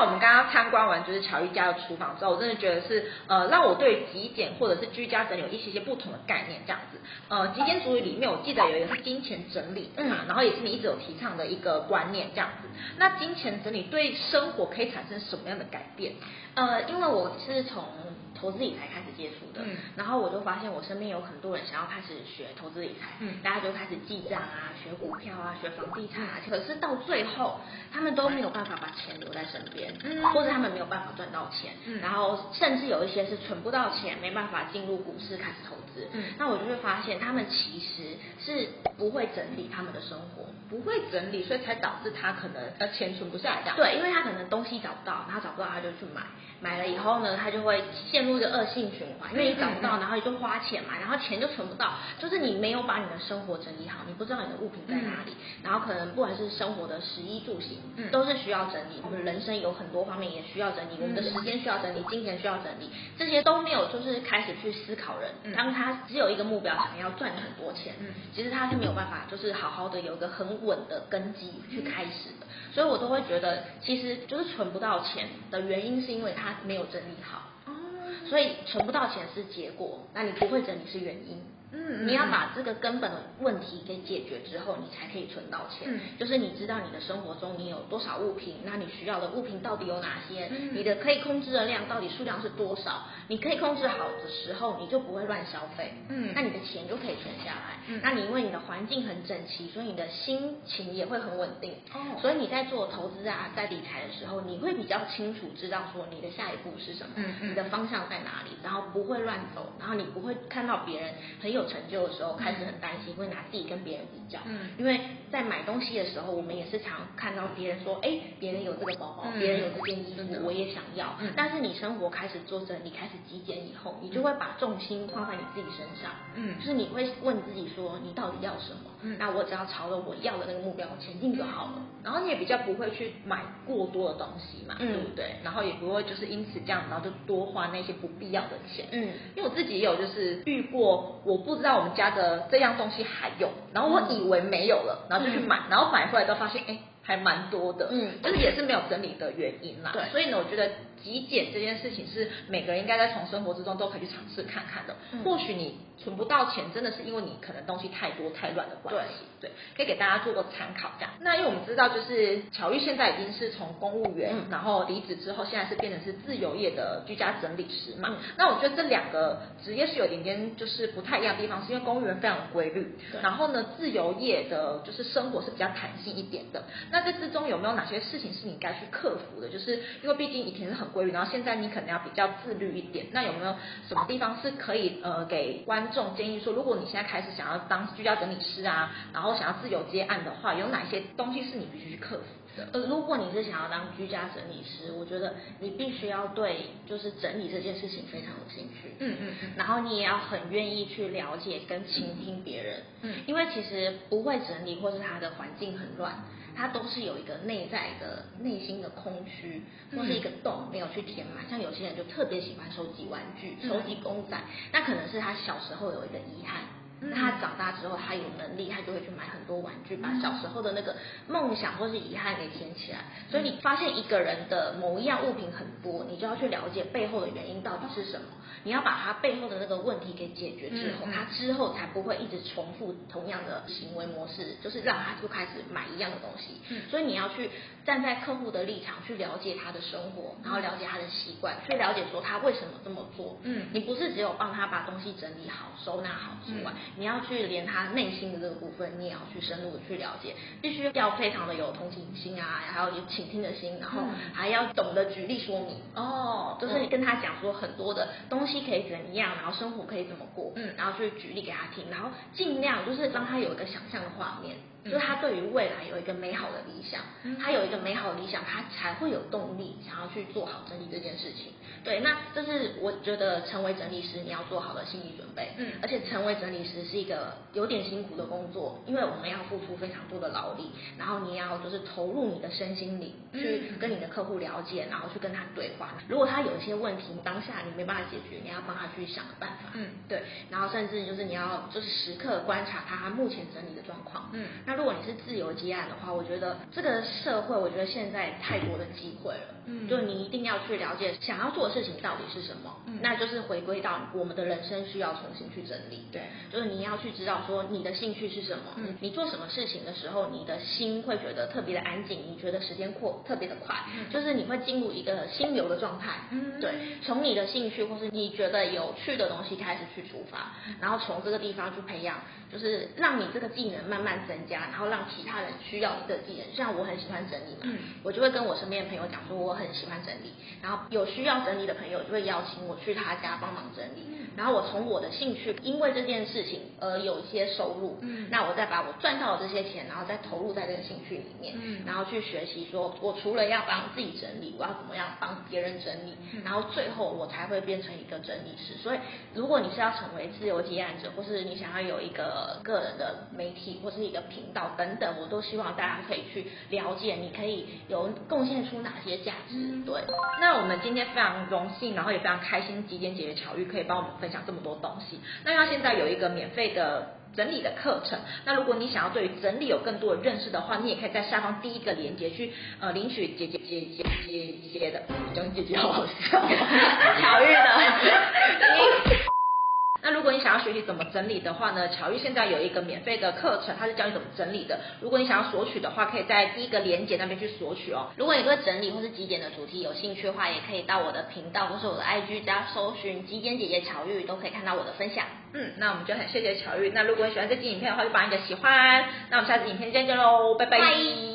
那我们刚刚参观完就是乔伊家的厨房之后，我真的觉得是呃让我对极简或者是居家整理有一些些不同的概念这样子。呃，极简主义里面我记得有一个是金钱整理，嗯，然后也是你一直有提倡的一个观念这样子。那金钱整理对生活可以产生什么样的改变？呃，因为我是从投资理财开始接触的，嗯，然后我就发现我身边有很多人想要开始学投资理财，嗯，大家就开始记账啊，学股票啊，学房地产啊，可是到最后他们都没有办法把钱留在身边，嗯，或者他们没有办法赚到钱，嗯，然后甚至有一些是存不到钱，没办法进入股市开始投资，嗯，那我就会发现他们其实是不会整理他们的生活，不会整理，所以才导致他可能呃钱存不下来这样，对，因为他可能东西找不到，他找不到他就去买，买了以后呢，他就会陷入一个恶性循环，因为你找不到，然后你就花钱嘛，然后钱就存不到，就是你没有把你的生活整理好，你不知道你的物品在哪里，然后可能不管是生活的食衣住行，都是需要整理。我们人生有很多方面也需要整理，我们的时间需要整理，金钱需要整理，这些都没有就是开始去思考人，当他只有一个目标，想要赚很多钱，其实他是没有办法就是好好的有一个很稳的根基去开始的，所以我都会觉得其实就是存不到钱的原因是因为他没有整理好。所以存不到钱是结果，那你不会整理是原因。嗯，你要把这个根本的问题给解决之后，你才可以存到钱。嗯，就是你知道你的生活中你有多少物品，那你需要的物品到底有哪些？嗯，你的可以控制的量到底数量是多少？你可以控制好的时候，你就不会乱消费。嗯，那你的钱就可以存下来。嗯，那你因为你的环境很整齐，所以你的心情也会很稳定。哦，所以你在做投资啊，在理财的时候，你会比较清楚知道说你的下一步是什么，嗯嗯，你的方向在哪里，然后不会乱走，然后你不会看到别人很有。有成就的时候，开始很担心，会拿自己跟别人比较。嗯，因为在买东西的时候，我们也是常看到别人说，哎，别人有这个包包，别人有这件衣服，我也想要。嗯，但是你生活开始做整理，开始极简以后，你就会把重心放在你自己身上。嗯，就是你会问自己说，你到底要什么？嗯，那我只要朝着我要的那个目标前进就好了。然后你也比较不会去买过多的东西嘛，对不对？然后也不会就是因此这样，然后就多花那些不必要的钱。嗯，因为我自己也有就是遇过，我不知道我们家的这样东西还有，然后我以为没有了，然后就去买，然后买回来都发现，哎，还蛮多的。嗯，就是也是没有整理的原因啦。对，所以呢，我觉得极简这件事情是每个人应该在从生活之中都可以去尝试看看的。或许你。存不到钱，真的是因为你可能东西太多太乱的关系。对，对，可以给大家做个参考这样。那因为我们知道，就是巧玉现在已经是从公务员，嗯、然后离职之后，现在是变成是自由业的居家整理师嘛。嗯、那我觉得这两个职业是有点点就是不太一样的地方，是因为公务员非常有规律，然后呢，自由业的就是生活是比较弹性一点的。那这之中有没有哪些事情是你该去克服的？就是因为毕竟以前是很规律，然后现在你可能要比较自律一点。那有没有什么地方是可以呃给观众建议说，如果你现在开始想要当居家整理师啊，然后想要自由接案的话，有哪些东西是你必须去克服的？呃，如果你是想要当居家整理师，我觉得你必须要对就是整理这件事情非常有兴趣，嗯嗯嗯，然后你也要很愿意去了解跟倾听别人，嗯，因为其实不会整理或是他的环境很乱。它都是有一个内在的内心的空虚，或是一个洞没有去填满。像有些人就特别喜欢收集玩具、收集公仔，那可能是他小时候有一个遗憾。那他长大之后，他有能力，他就会去买很多玩具，把小时候的那个梦想或是遗憾给填起来。所以你发现一个人的某一样物品很多，你就要去了解背后的原因到底是什么。你要把他背后的那个问题给解决之后，他之后才不会一直重复同样的行为模式，就是让他就开始买一样的东西。所以你要去站在客户的立场去了解他的生活，然后了解他的习惯，去了解说他为什么这么做。嗯，你不是只有帮他把东西整理好、收纳好之外，你要去连他内心的这个部分，你也要去深入的去了解，必须要非常的有同情心啊，还有有倾听的心，然后还要懂得举例说明。哦，就是跟他讲说很多的东西可以怎么样，然后生活可以怎么过，嗯，然后去举例给他听，然后尽量就是让他有一个想象的画面。就是他对于未来有一个美好的理想，他有一个美好的理想，他才会有动力想要去做好整理这件事情。对，那这是我觉得成为整理师你要做好的心理准备。嗯，而且成为整理师是一个有点辛苦的工作，因为我们要付出非常多的劳力，然后你要就是投入你的身心灵去跟你的客户了解，然后去跟他对话。如果他有一些问题，当下你没办法解决，你要帮他去想个办法。嗯，对，然后甚至就是你要就是时刻观察他目前整理的状况。嗯。那如果你是自由接案的话，我觉得这个社会，我觉得现在太多的机会了。嗯，就你一定要去了解想要做的事情到底是什么。嗯，那就是回归到我们的人生需要重新去整理。对，就是你要去知道说你的兴趣是什么。嗯，你做什么事情的时候，你的心会觉得特别的安静，你觉得时间过特别的快。嗯，就是你会进入一个心流的状态。嗯，对，从你的兴趣或是你觉得有趣的东西开始去出发，然后从这个地方去培养，就是让你这个技能慢慢增加，然后让其他人需要你的技能。像我很喜欢整理嘛，嗯，我就会跟我身边的朋友讲说我很喜欢整理，然后有需要整理的朋友就会邀请我去他家帮忙整理，然后我从我的兴趣，因为这件事情而有一些收入，嗯，那我再把我赚到的这些钱，然后再投入在这个兴趣里面，嗯，然后去学习说，我除了要帮自己整理，我要怎么样帮别人整理，然后最后我才会变成一个整理师。所以，如果你是要成为自由接案者，或是你想要有一个个人的媒体或是一个等等，我都希望大家可以去了解，你可以有贡献出哪些价值。嗯、对，那我们今天非常荣幸，然后也非常开心，极简姐姐巧遇可以帮我们分享这么多东西。那她现在有一个免费的整理的课程，那如果你想要对于整理有更多的认识的话，你也可以在下方第一个链接去呃领取姐姐姐姐姐姐的，讲姐姐好好笑，想要学习怎么整理的话呢，巧玉现在有一个免费的课程，它是教你怎么整理的。如果你想要索取的话，可以在第一个链接那边去索取哦。如果你对整理或是极简的主题有兴趣的话，也可以到我的频道或是我的 IG 加搜寻极简姐姐巧玉，都可以看到我的分享。嗯，那我们就很谢谢巧玉。那如果你喜欢这期影片的话，就把你的喜欢。那我们下次影片见见喽，拜拜。Bye